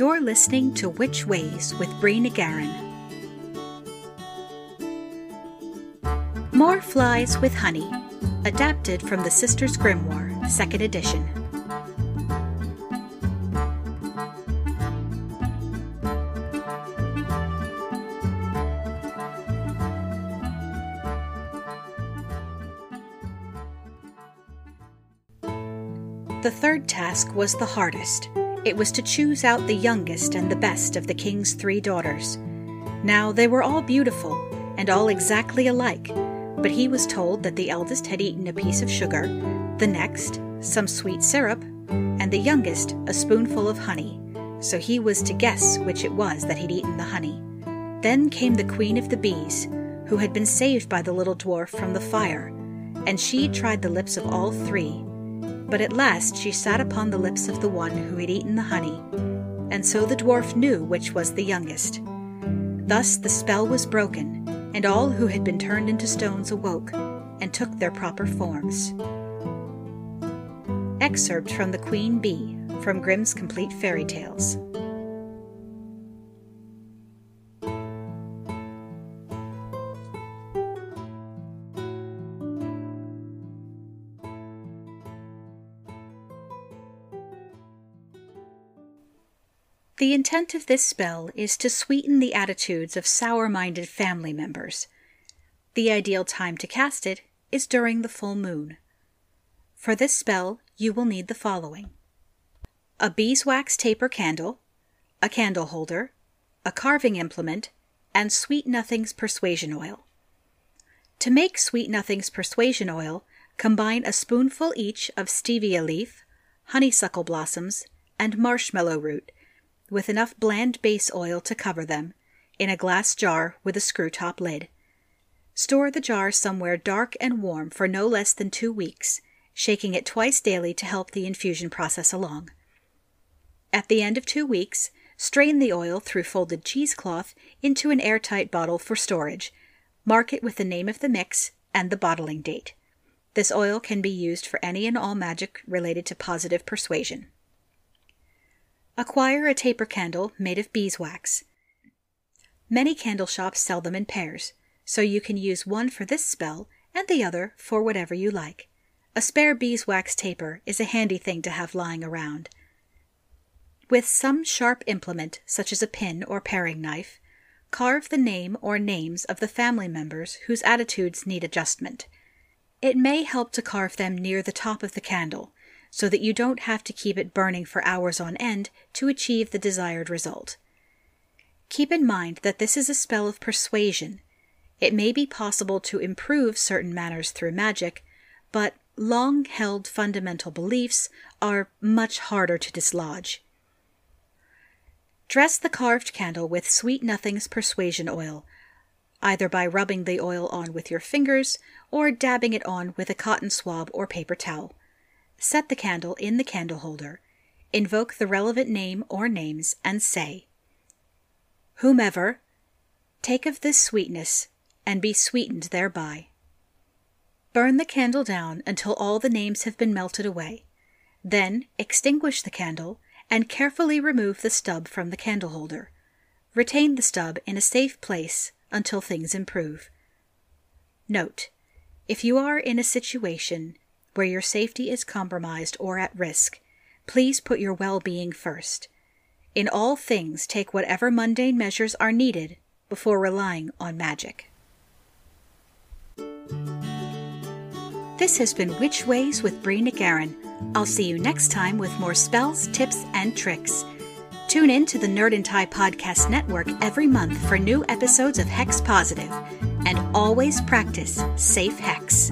You're listening to Witch Ways with Brina Guerin. More Flies with Honey, adapted from the Sisters Grimoire, 2nd edition. The third task was the hardest. It was to choose out the youngest and the best of the king's three daughters. Now they were all beautiful, and all exactly alike, but he was told that the eldest had eaten a piece of sugar, the next, some sweet syrup, and the youngest, a spoonful of honey, so he was to guess which it was that had eaten the honey. Then came the queen of the bees, who had been saved by the little dwarf from the fire, and she tried the lips of all three but at last she sat upon the lips of the one who had eaten the honey, and so the dwarf knew which was the youngest. Thus the spell was broken, and all who had been turned into stones awoke and took their proper forms. Excerpt from The Queen Bee from Grimm's Complete Fairy Tales. The intent of this spell is to sweeten the attitudes of sour minded family members. The ideal time to cast it is during the full moon. For this spell, you will need the following a beeswax taper candle, a candle holder, a carving implement, and Sweet Nothings persuasion oil. To make Sweet Nothings persuasion oil, combine a spoonful each of stevia leaf, honeysuckle blossoms, and marshmallow root with enough bland base oil to cover them, in a glass jar with a screw top lid. Store the jar somewhere dark and warm for no less than two weeks, shaking it twice daily to help the infusion process along. At the end of two weeks, strain the oil through folded cheesecloth into an airtight bottle for storage. Mark it with the name of the mix and the bottling date. This oil can be used for any and all magic related to positive persuasion. Acquire a taper candle made of beeswax. Many candle shops sell them in pairs, so you can use one for this spell and the other for whatever you like. A spare beeswax taper is a handy thing to have lying around. With some sharp implement, such as a pin or paring knife, carve the name or names of the family members whose attitudes need adjustment. It may help to carve them near the top of the candle so that you don't have to keep it burning for hours on end to achieve the desired result. Keep in mind that this is a spell of persuasion. It may be possible to improve certain manners through magic, but long held fundamental beliefs are much harder to dislodge. Dress the carved candle with Sweet Nothings persuasion oil, either by rubbing the oil on with your fingers or dabbing it on with a cotton swab or paper towel set the candle in the candle holder, invoke the relevant name or names, and say, Whomever, take of this sweetness, and be sweetened thereby. Burn the candle down until all the names have been melted away. Then extinguish the candle and carefully remove the stub from the candle holder. Retain the stub in a safe place until things improve. Note: If you are in a situation where your safety is compromised or at risk, please put your well being first. In all things, take whatever mundane measures are needed before relying on magic. This has been Witch Ways with Brina Guerin. I'll see you next time with more spells, tips, and tricks. Tune in to the Nerd and Tie Podcast Network every month for new episodes of Hex Positive, and always practice safe hex.